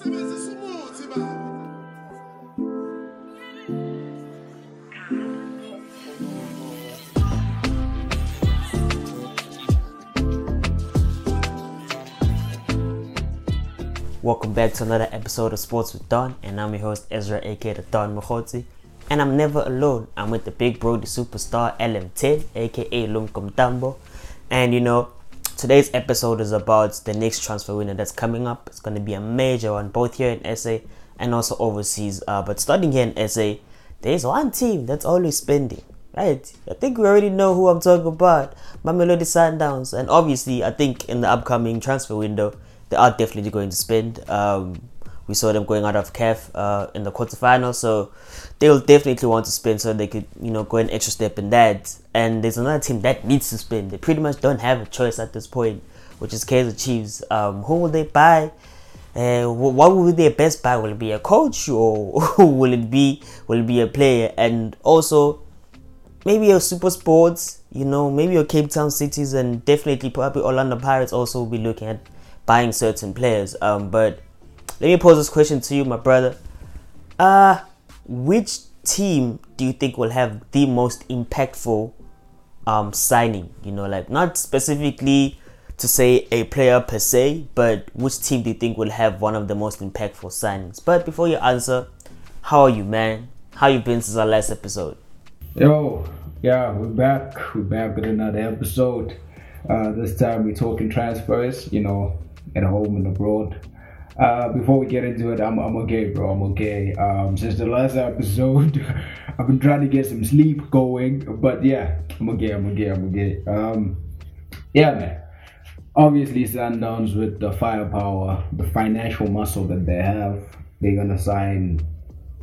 Welcome back to another episode of Sports with Don, and I'm your host Ezra, aka the Don Mokotsi. And I'm never alone. I'm with the big bro, the superstar LM10, aka Lumkum Tambo. And you know, today's episode is about the next transfer window that's coming up. It's going to be a major one, both here in SA and also overseas. Uh, but starting here in SA, there's one team that's always spending. Right, I think we already know who I'm talking about. Mamelodi Sundowns, and obviously, I think in the upcoming transfer window, they are definitely going to spend. Um, we saw them going out of CAF uh, in the quarterfinals, so they'll definitely want to spend so they could, you know, go an extra step in that. And there's another team that needs to spend. They pretty much don't have a choice at this point, which is Kaizer Chiefs. Um, who will they buy? Uh, what will their best buy? Will it be a coach or will it be will it be a player? And also, maybe a Super Sports, you know, maybe your Cape Town cities, and definitely probably Orlando Pirates also will be looking at buying certain players. Um, but let me pose this question to you, my brother. Uh, which team do you think will have the most impactful um, signing? You know, like not specifically to say a player per se, but which team do you think will have one of the most impactful signings? But before you answer, how are you, man? How you been since our last episode? Yo, yeah, we're back. We're back with another episode. Uh, this time we're talking transfers, you know, at home and abroad. Uh, before we get into it, I'm, I'm okay, bro. I'm okay. Um, since the last episode, I've been trying to get some sleep going, but yeah, I'm okay. I'm okay. I'm okay. Um, yeah, man. Obviously, Sundowns with the firepower, the financial muscle that they have, they're gonna sign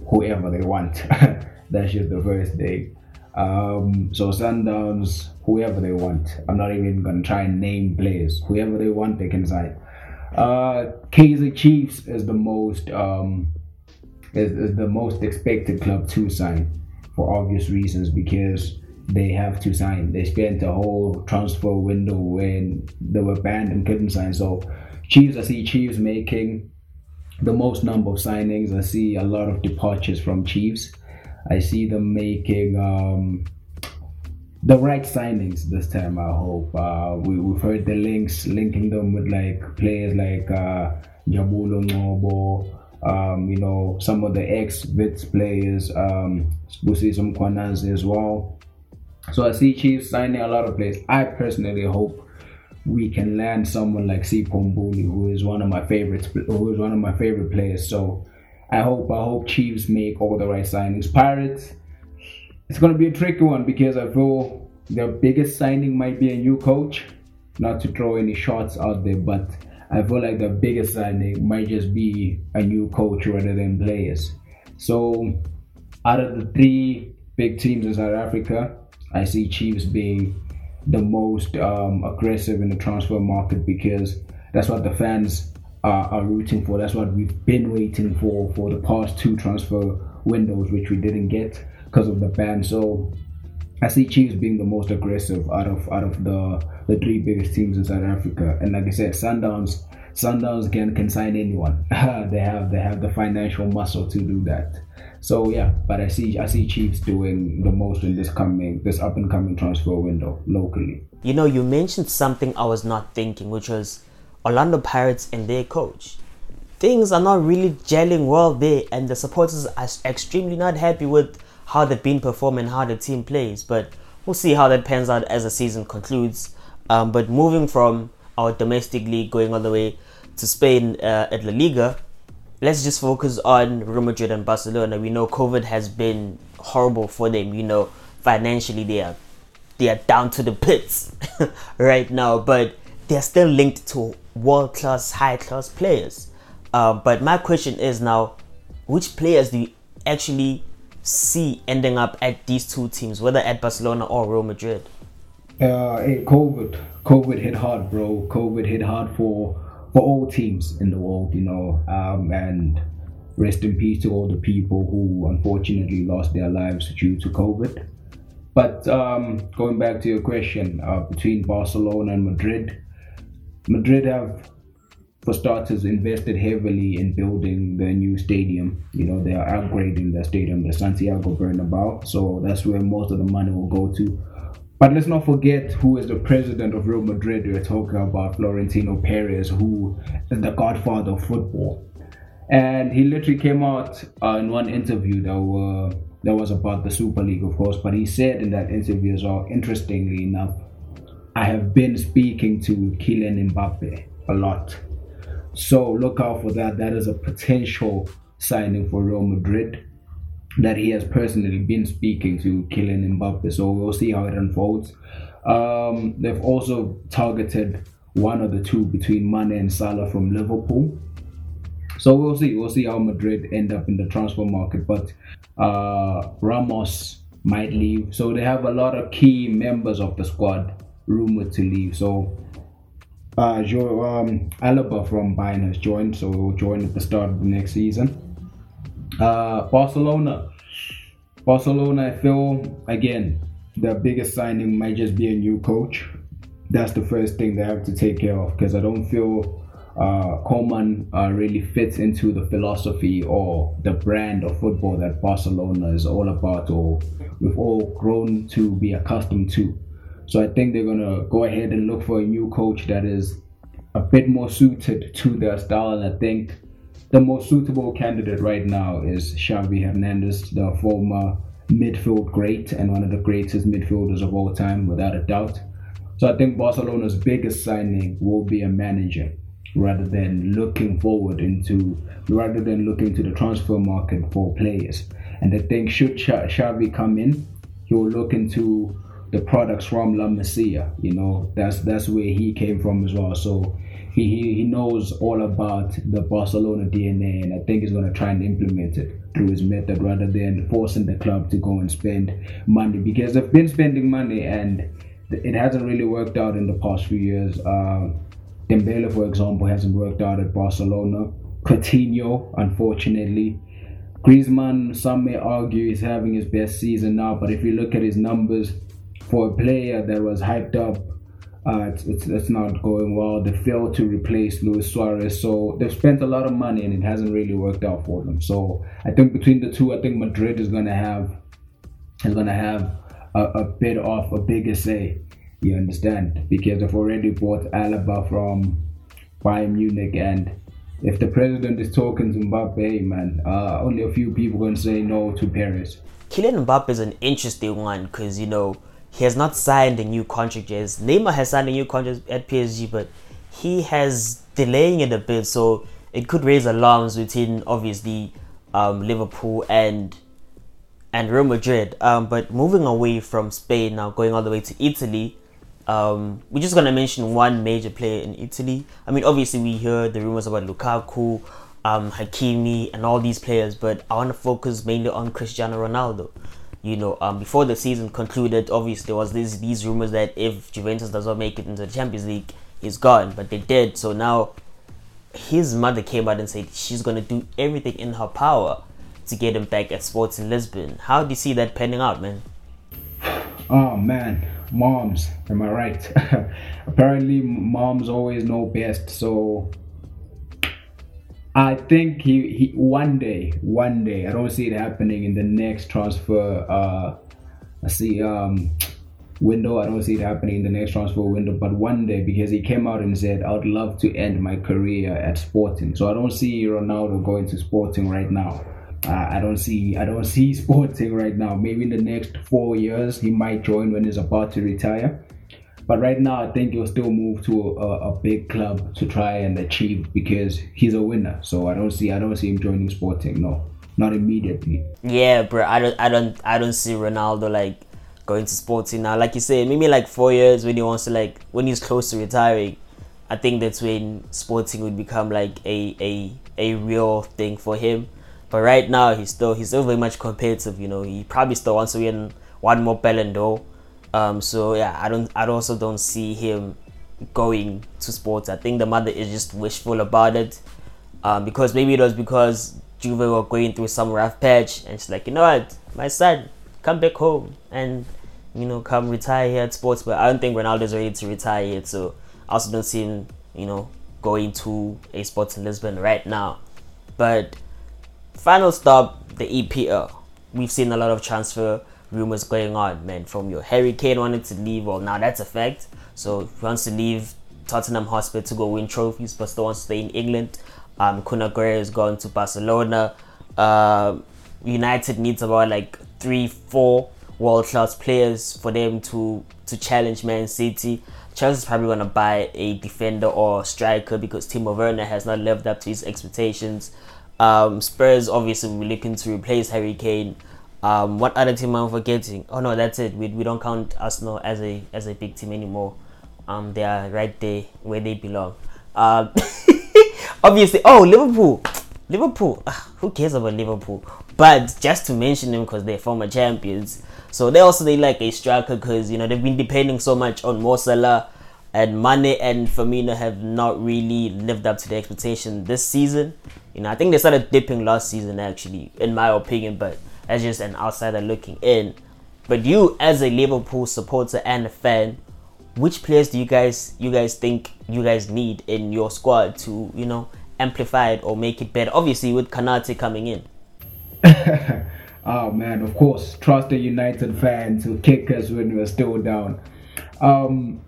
whoever they want. That's just the first thing. Um, so Sundowns, whoever they want. I'm not even gonna try and name players. Whoever they want, they can sign. Uh, Kaizer Chiefs is the most um, is, is the most expected club to sign for obvious reasons because they have to sign. They spent a whole transfer window when they were banned and couldn't sign. So Chiefs, I see Chiefs making the most number of signings. I see a lot of departures from Chiefs. I see them making um, the right signings this time. I hope uh, we, we've heard the links linking them with like players like uh, Jabulo um, you know, some of the ex Wits players, um, some Mkhwanazi as well. So I see Chiefs signing a lot of players. I personally hope we can land someone like Sipho Mbule, who is one of my favorites, who is one of my favorite players. So I hope I hope Chiefs make all the right signings. Pirates, it's gonna be a tricky one because I feel their biggest signing might be a new coach. Not to throw any shots out there, but I feel like the biggest signing might just be a new coach rather than players. So out of the three big teams in South Africa, I see Chiefs being the most um, aggressive in the transfer market because that's what the fans are, are rooting for. That's what we've been waiting for for the past two transfer windows, which we didn't get because of the ban. So I see Chiefs being the most aggressive out of out of the the three biggest teams in South Africa. And like I said, Sundowns Sundowns can can sign anyone. they have they have the financial muscle to do that. So yeah, but I see I see Chiefs doing the most in this coming this up and coming transfer window locally. You know, you mentioned something I was not thinking, which was Orlando Pirates and their coach. Things are not really gelling well there, and the supporters are extremely not happy with how they've been performing, how the team plays. But we'll see how that pans out as the season concludes. Um, but moving from our domestic league, going all the way to Spain uh, at La Liga, let's just focus on Real Madrid and Barcelona. We know COVID has been horrible for them. You know, financially they are they are down to the pits right now, but they're still linked to world class, high class players. Um, but my question is now, which players do you actually see ending up at these two teams, whether at Barcelona or Real Madrid? Uh, COVID, COVID hit hard, bro. COVID hit hard for for all teams in the world, you know. Um, and rest in peace to all the people who unfortunately lost their lives due to COVID. But um, going back to your question, uh, between Barcelona and Madrid, Madrid have for starters, invested heavily in building the new stadium. You know, they are upgrading the stadium, the Santiago Bernabeu. So that's where most of the money will go to. But let's not forget who is the president of Real Madrid. We're talking about Florentino Perez, who is the godfather of football. And he literally came out uh, in one interview that were that was about the Super League, of course. But he said in that interview as well, interestingly enough, I have been speaking to Kylian Mbappe a lot. So look out for that. That is a potential signing for Real Madrid that he has personally been speaking to Kylian Mbappe. So we'll see how it unfolds. Um, they've also targeted one of the two between Mane and Salah from Liverpool. So we'll see. We'll see how Madrid end up in the transfer market. But uh, Ramos might leave. So they have a lot of key members of the squad rumored to leave. So uh, jo- um, Alaba from Bayern has joined, so he'll join at the start of the next season. Uh, Barcelona, Barcelona, I feel again the biggest signing might just be a new coach. That's the first thing they have to take care of because I don't feel uh, Koeman uh, really fits into the philosophy or the brand of football that Barcelona is all about, or we've all grown to be accustomed to. So I think they're gonna go ahead and look for a new coach that is a bit more suited to their style. And I think the most suitable candidate right now is Xavi Hernandez, the former midfield great and one of the greatest midfielders of all time, without a doubt. So I think Barcelona's biggest signing will be a manager rather than looking forward into rather than looking to the transfer market for players. And I think should Xavi come in, he will look into the products from La Masia. You know, that's that's where he came from as well. So he, he, he knows all about the Barcelona DNA, and I think he's going to try and implement it through his method rather than forcing the club to go and spend money because they've been spending money and it hasn't really worked out in the past few years. Uh, Dembele, for example, hasn't worked out at Barcelona. Coutinho, unfortunately. Griezmann, some may argue, is having his best season now, but if you look at his numbers for a player that was hyped up, uh, it's, it's, it's not going well. They failed to replace Luis Suarez, so they've spent a lot of money and it hasn't really worked out for them. So I think between the two, I think Madrid is gonna have is gonna have a, a bit of a bigger say you understand? Because they've already bought Alaba from Bayern Munich, and if the president is talking to Mbappe, man, uh, only a few people going to say no to Paris. Kylian Mbappe is an interesting one because, you know, he has not signed a new contract yet. Neymar has signed a new contract at PSG, but he has delaying it a bit, so it could raise alarms between obviously um, Liverpool and and Real Madrid. Um, but moving away from Spain now, going all the way to Italy, um, we're just gonna mention one major player in Italy. I mean, obviously we hear the rumors about Lukaku, um, Hakimi, and all these players, but I want to focus mainly on Cristiano Ronaldo. You know, um, before the season concluded, obviously there was this, these rumors that if Juventus does not make it into the Champions League, he's gone. But they did. So now his mother came out and said she's gonna do everything in her power to get him back at Sports in Lisbon. How do you see that panning out, man? Oh man, moms, am I right? Apparently, moms always know best. So I think he, he one day, one day, I don't see it happening in the next transfer. Uh, I see um window. I don't see it happening in the next transfer window, but one day because he came out and said, "I'd love to end my career at Sporting." So I don't see Ronaldo going to Sporting right now. Uh, I don't see I don't see Sporting right now. Maybe in the next four years he might join when he's about to retire. But right now, I think he'll still move to a, a, big club to try and achieve because he's a winner. So I don't see I don't see him joining Sporting. No, not immediately. Yeah, bro. I don't I don't I don't see Ronaldo like going to Sporting now. Like you say, maybe like four years when he wants to like when he's close to retiring. I think that's when Sporting would become like a a a real thing for him. But right now, he's still he's still very much competitive. You know, he probably still wants to win one more Ballon d'Or. Um, so yeah, I don't I also don't see him going to sports. I think the mother is just wishful about it. Um, because maybe it was because Juve were going through some rough patch, and she's like, you know what, my son, come back home and you know come retire here at sports. But I don't think Ronaldo's ready to retire yet, so I also don't see him, you know, going to a sports in Lisbon right now. But final stop, the EPL. We've seen a lot of transfer rumors going on, man. From your Harry Kane wanted to leave, well, now that's a fact. So he wants to leave Tottenham Hotspur to go win trophies, but still wants to stay in England. Um, Kun Aguero is going to Barcelona. Uh, United needs about like three, four world class players for them to to challenge Man City. Chelsea's probably going to buy a defender or striker because Timo Werner has not lived up to his expectations. Um, Spurs obviously will be looking to replace Harry Kane. Um, what other team am I forgetting? Oh no, that's it. We, we don't count Arsenal as a as a big team anymore. Um, they are right there where they belong. Um, obviously, oh Liverpool, Liverpool. Ugh, who cares about Liverpool? But just to mention them because they're former champions. So they also they like a striker because you know they've been depending so much on Mo Salah and Mane and Firmino have not really lived up to the expectation this season. You know, I think they started dipping last season actually, in my opinion, but as just an outsider looking in. But you as a Liverpool supporter and a fan, which players do you guys you guys think you guys need in your squad to, you know, amplify it or make it better? Obviously with Konate coming in. oh man, of course, trust the United fan to kick us when we're still down. Um,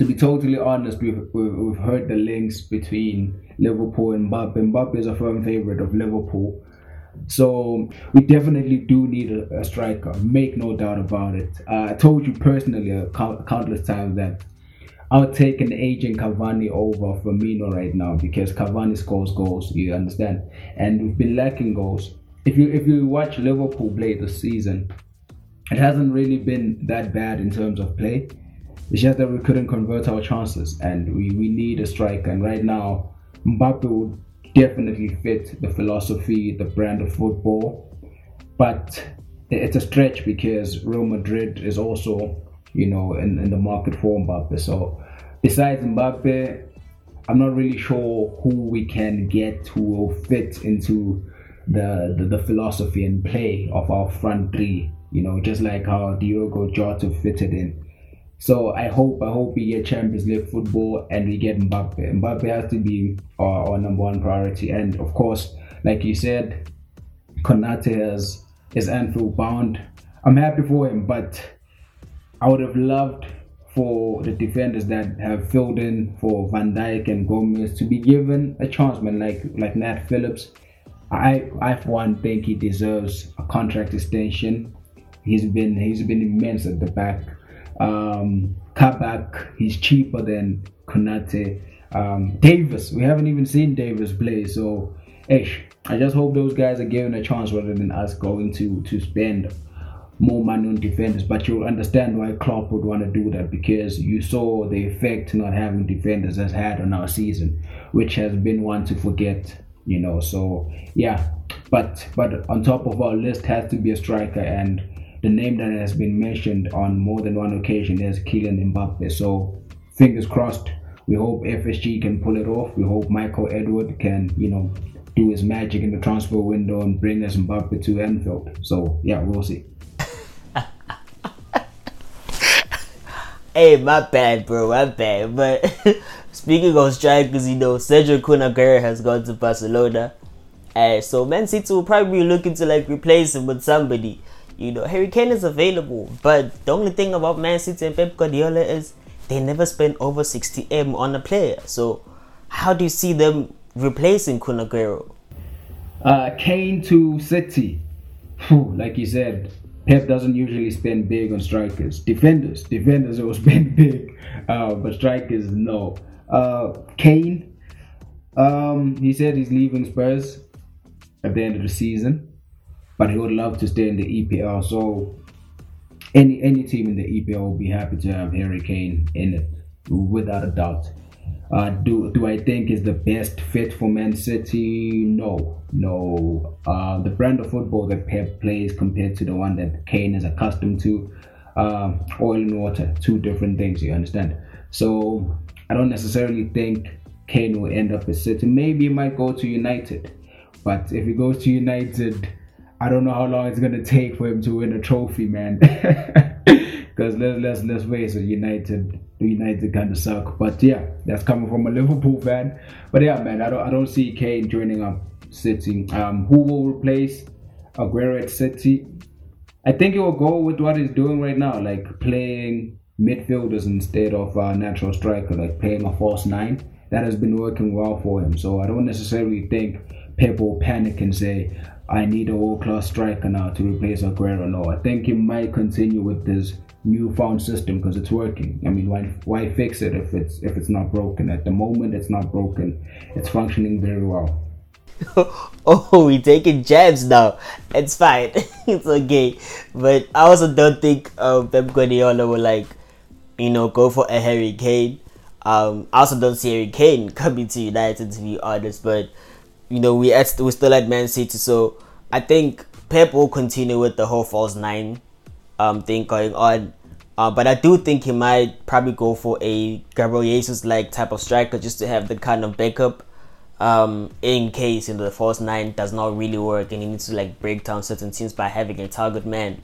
to be totally honest, we've, we've, heard the links between Liverpool and Mbappe. Mbappe is a firm favorite of Liverpool. So we definitely do need a, a striker. Make no doubt about it. Uh, I told you personally a countless times that I'll take an aging Cavani over Firmino right now because Cavani scores goals. You understand? And we've been lacking goals if you if you watch Liverpool play this season, it hasn't really been that bad in terms of play. It's just that we couldn't convert our chances, and we, we need a striker. And right now, Mbappe would definitely fit the philosophy, the brand of football. But it's a stretch because Real Madrid is also, you know, in, in the market for Mbappe. So besides Mbappe, I'm not really sure who we can get who will fit into the, the, the philosophy and play of our front three. You know, just like how Diogo Jota fitted in. So I hope I hope we get Champions League football and we get Mbappe. Mbappe has to be our, our number one priority. And of course, like you said, Konate is is Anfield bound. I'm happy for him, but I would have loved for the defenders that have filled in for Van Dijk and Gomez to be given a chance, man, like like Nat Phillips. I I for one think he deserves a contract extension. He's been he's been immense at the back. Um, Kabak, he's cheaper than Konate. Um, Davies, we haven't even seen Davies play, so ish. I just hope those guys are given a chance rather than us going to to spend more money on defenders. But you'll understand why Klopp would want to do that because you saw the effect not having defenders has had on our season, which has been one to forget you know. So yeah, but but on top of our list has to be a striker, and the name that has been mentioned on more than one occasion is Kylian Mbappe. So fingers crossed. We hope FSG can pull it off. We hope Michael Edward can, you know, do his magic in the transfer window and bring us Mbappe to Anfield. So yeah, we'll see. hey, my bad, bro, my bad. But Speaking of strikers, you know, Sergio Kun Aguero has gone to Barcelona. Uh, so Man City will probably be looking to like replace him with somebody. You know, Harry Kane is available, but the only thing about Man City and Pep Guardiola is they never spend over 60 M on a player. So how do you see them replacing Kun Aguero? Uh, Kane to City. Whew, like you said, Pep doesn't usually spend big on strikers. Defenders, defenders will spend big, uh, but strikers no. Uh, Kane, um, he said he's leaving Spurs at the end of the season, but he would love to stay in the EPL. So any any team in the EPL will be happy to have Harry Kane in it, without a doubt. Uh, do do I think is the best fit for Man City? No, no. Uh, the brand of football that Pep plays compared to the one that Kane is accustomed to, uh, oil and water, two different things. You understand? So I don't necessarily think Kane will end up at City. Maybe he might go to United. But if he goes to United, I don't know how long it's gonna take for him to win a trophy, man. Because let's let's let's face it, United United kind of suck. But yeah, that's coming from a Liverpool fan. But yeah, man, I don't I don't see Kane joining up City. Um, who will replace Aguero at City? I think he will go with what he's doing right now, like playing midfielders instead of a natural striker, like playing a false nine. That has been working well for him. So I don't necessarily think Pep will panic and say, I need a world class striker now to replace Aguero. No, I think he might continue with this newfound system because it's working. I mean, why why fix it if it's if it's not broken? At the moment, it's not broken. It's functioning very well. oh, we taking jabs now. It's fine. it's okay. But I also don't think uh, Pep Guardiola will like, you know, go for a Harry Kane. Um, I also don't see Harry Kane coming to United to be honest. But you know, we we still at Man City, so I think Pep will continue with the whole false nine um thing going on. Uh, but I do think he might probably go for a Gabriel Jesus like type of striker just to have the kind of backup um, in case you know the false nine does not really work and he needs to like break down certain teams by having a target man.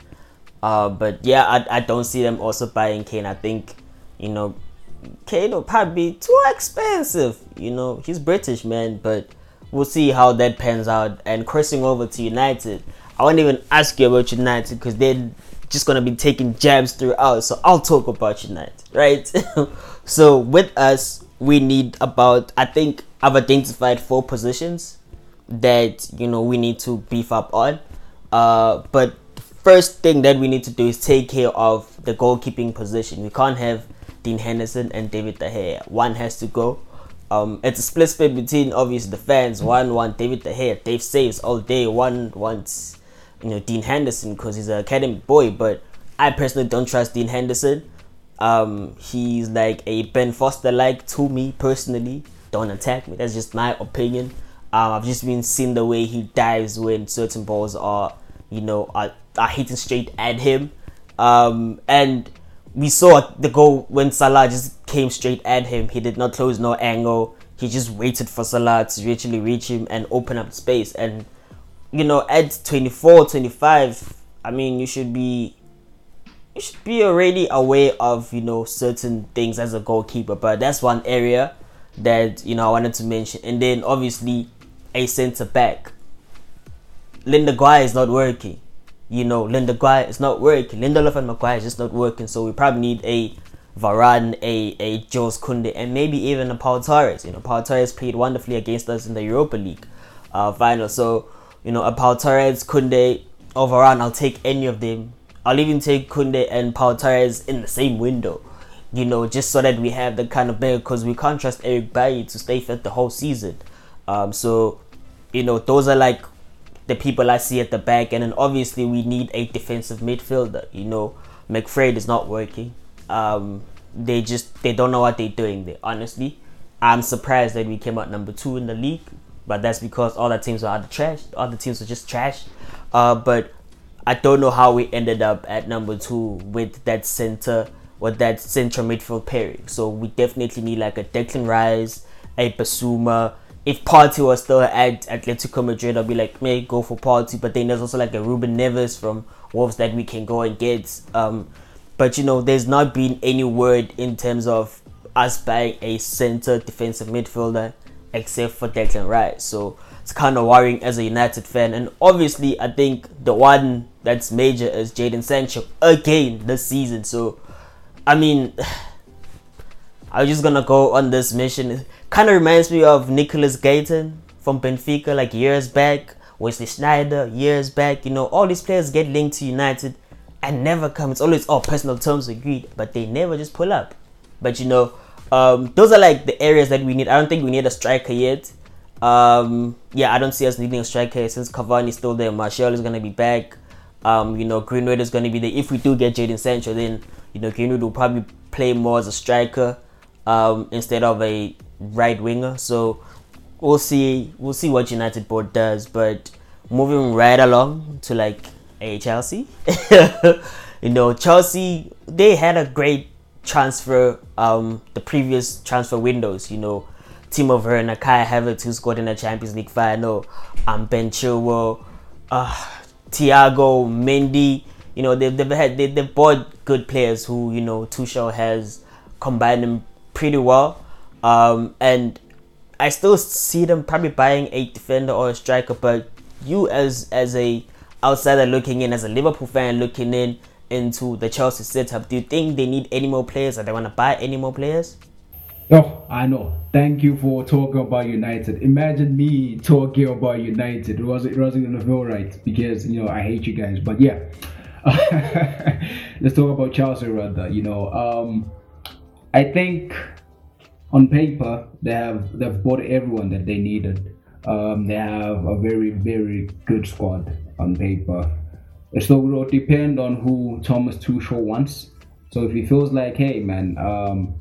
Uh, but yeah, I, I don't see them also buying Kane. I think you know Kane will probably be too expensive. You know he's British man, but we'll see how that pans out. And crossing over to United, I won't even ask you about United because they're just gonna be taking jabs throughout. So I'll talk about United, right? so with us, we need about I think I've identified four positions that you know we need to beef up on. Uh, but first thing that we need to do is take care of the goalkeeping position. We can't have Dean Henderson and David De Gea. One has to go. Um, it's a split split between obviously the fans. One want David De Gea. Dave saves all day. One wants you know Dean Henderson because he's an academy boy. But I personally don't trust Dean Henderson. Um, he's like a Ben Foster like to me personally. Don't attack me. That's just my opinion. Um, I've just been seeing the way he dives when certain balls are, you know, are, are hitting straight at him. Um, and we saw the goal when Salah just came straight at him. He did not close no angle. He just waited for Salah to actually reach him and open up space. And, you know, at 24, 25, I mean, you should be you should be already aware of you know certain things as a goalkeeper but that's one area that you know I wanted to mention and then obviously a centre back Linda Guy is not working you know Linda Guy is not working Lindelof and Maguire is just not working so we probably need a Varane a a Jules Kounde, and maybe even a Pau Torres you know Pau Torres played wonderfully against us in the Europa League uh, final so you know a Pau Torres Kounde or Varane I'll take any of them I'll even take Kounde and Pau Torres in the same window. You know, just so that we have the kind of bag because we can't trust Eric Bailly to stay fit the whole season. Um, so, you know, those are like the people I see at the back, and then obviously we need a defensive midfielder. You know, McFred is not working. Um, they just they don't know what they're doing there. Honestly, I'm surprised that we came out number two in the league, but that's because all the teams are the trash. All the teams are just trash. Uh, but I don't know how we ended up at number two with that center with that central midfield pairing. So we definitely need like a Declan Rice, a Bissouma. If Partey was still at Atletico Madrid, I'd be like, may go for Partey. But then there's also like a Ruben Neves from Wolves that we can go and get. Um, but you know, there's not been any word in terms of us buying a center defensive midfielder except for Declan Rice. So it's kind of worrying as a United fan. And obviously, I think the one that's major is Jadon Sancho again this season. So, I mean, I'm just gonna go on this mission. It kind of reminds me of Nicholas Gaitán from Benfica, like years back. Wesley Sneijder, years back. You know, all these players get linked to United and never come. It's always oh personal terms agreed, but they never just pull up. But you know, um, those are like the areas that we need. I don't think we need a striker yet. Um, yeah, I don't see us needing a striker since Cavani Cavani's still there. Martial is gonna be back. Um, you know, Greenwood is gonna be there. If we do get Jadon Sancho, then you know Greenwood will probably play more as a striker um, instead of a right winger. So we'll see. We'll see what United board does. But moving right along to like a Chelsea, you know, Chelsea they had a great transfer. Um, the previous transfer windows, you know Timo Werner, Kai Havertz, who scored in the Champions League final, um, Ben Chilwell, uh, Thiago, Mendy, you know they've, they've had they, they've bought good players who you know Tuchel has combined them pretty well, um, and I still see them probably buying a defender or a striker. But you as as a outsider looking in, as a Liverpool fan looking in into the Chelsea setup, do you think they need any more players? Or they want to buy any more players? Oh, I know. Thank you for talking about United. Imagine me talking about United. It wasn't it wasn't gonna feel right because you know I hate you guys. But yeah, let's talk about Chelsea rather. You know, um, I think on paper they have they've bought everyone that they needed. Um, they have a very very good squad on paper. So it will depend on who Thomas Tuchel wants. So if he feels like, hey man, um,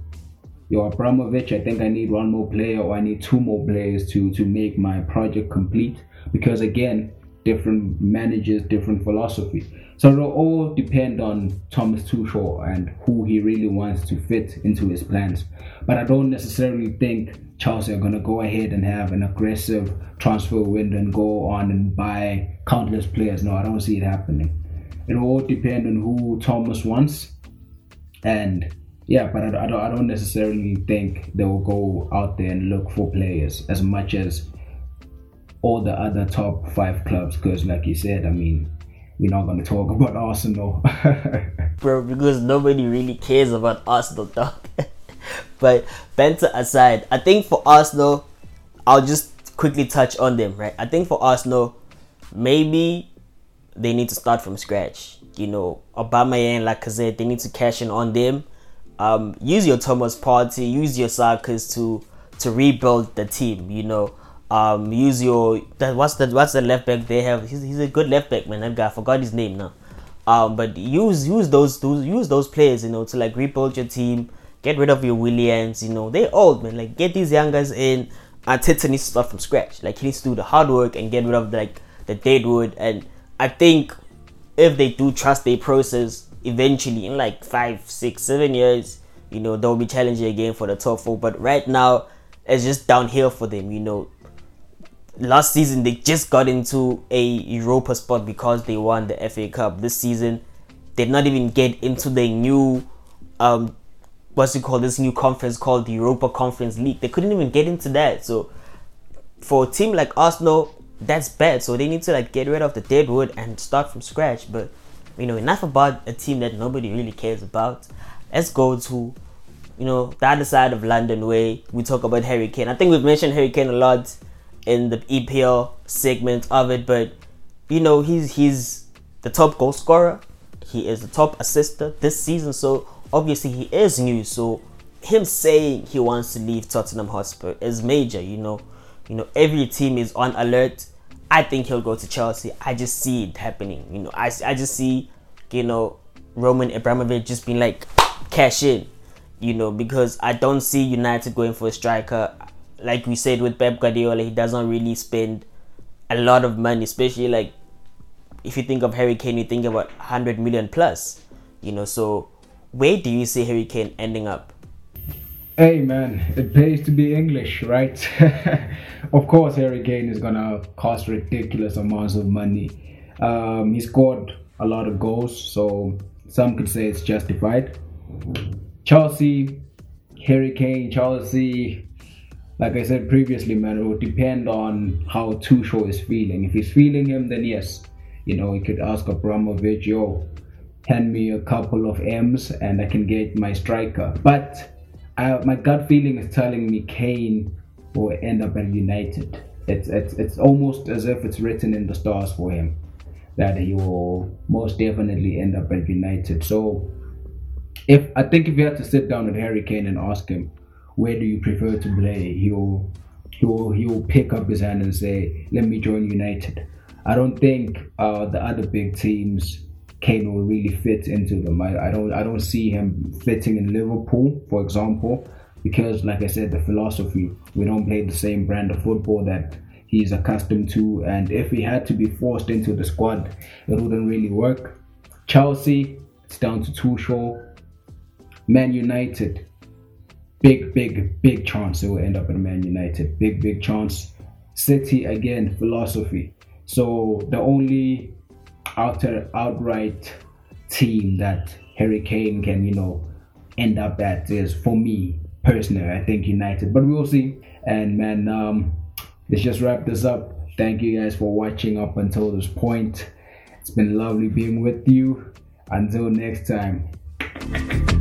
yo Abramovich, I think I need one more player or I need two more players to to make my project complete. Because again, different managers, different philosophy. So it'll all depend on Thomas Tuchel and who he really wants to fit into his plans. But I don't necessarily think Chelsea are gonna go ahead and have an aggressive transfer window and go on and buy countless players. No, I don't see it happening. It'll all depend on who Thomas wants and yeah, but I, I, don't, I don't necessarily think they will go out there and look for players as much as all the other top five clubs. Because, like you said, I mean, we're not going to talk about Arsenal. Bro, because nobody really cares about Arsenal, dog. but banter aside, I think for Arsenal, I'll just quickly touch on them, right? I think for Arsenal, maybe they need to start from scratch. You know, Obama and Lacazette, they need to cash in on them um, use your Thomas Partey, use your Sakas to to rebuild the team. You know, um, use your that what's the what's the left back they have? He's, he's a good left back man. That guy I forgot his name now. Um, but use use those, those use those players, you know, to like rebuild your team. Get rid of your Williams. You know, they're old man. Like get these young guys in. Arteta needs to start from scratch. Like he needs to do the hard work and get rid of like the deadwood. And I think if they do trust their process, eventually in like five, six, seven years, you know, they'll be challenging again for the top four. But right now, it's just downhill for them. You know, last season they just got into a Europa spot because they won the FA Cup. This season, they did not even get into the new, um, what's it called? This new conference called the Europa Conference League. They couldn't even get into that. So, for a team like Arsenal, that's bad. So they need to like get rid of the dead wood and start from scratch. But you know, enough about a team that nobody really cares about. Let's go to, you know, the other side of London where we talk about Harry Kane. I think we've mentioned Harry Kane a lot in the EPL segment of it, but you know, he's he's the top goal scorer. He is the top assister this season, so obviously he is new. So him saying he wants to leave Tottenham Hotspur is major. You know, you know every team is on alert I think he'll go to Chelsea. I just see it happening. You know, I, I just see, you know, Roman Abramovich just being like, cash in, you know, because I don't see United going for a striker. Like we said with Pep Guardiola, he doesn't really spend a lot of money, especially like if you think of Harry Kane, you think about 100 million plus, you know. So, where do you see Harry Kane ending up? Hey man, it pays to be English, right? of course, Harry Kane is gonna cost ridiculous amounts of money. Um, he scored a lot of goals, so some could say it's justified. Chelsea, Harry Kane, Chelsea. Like I said previously, man, it will depend on how Tuchel is feeling. If he's feeling him, then yes, you know, he could ask Abramovich, yo, hand me a couple of M's and I can get my striker. But I, my gut feeling is telling me Kane will end up at United. It's, it's it's almost as if it's written in the stars for him that he will most definitely end up at United. So if I think if you had to sit down with Harry Kane and ask him where do you prefer to play, he'll he'll he'll pick up his hand and say, "Let me join United." I don't think uh, the other big teams Kane will really fit into them. I, I don't I don't see him fitting in Liverpool, for example, because like I said, the philosophy we don't play the same brand of football that he's accustomed to, and if he had to be forced into the squad, it wouldn't really work. Chelsea, it's down to Tuchel. Man United, big, big, big chance it will end up in Man United. Big, big chance. City again, philosophy. So the only outer outright team that Harry Kane can, you know, end up at is for me personally. I think United, but we'll see. And man, um, let's just wrap this up. Thank you guys for watching up until this point. It's been lovely being with you. Until next time.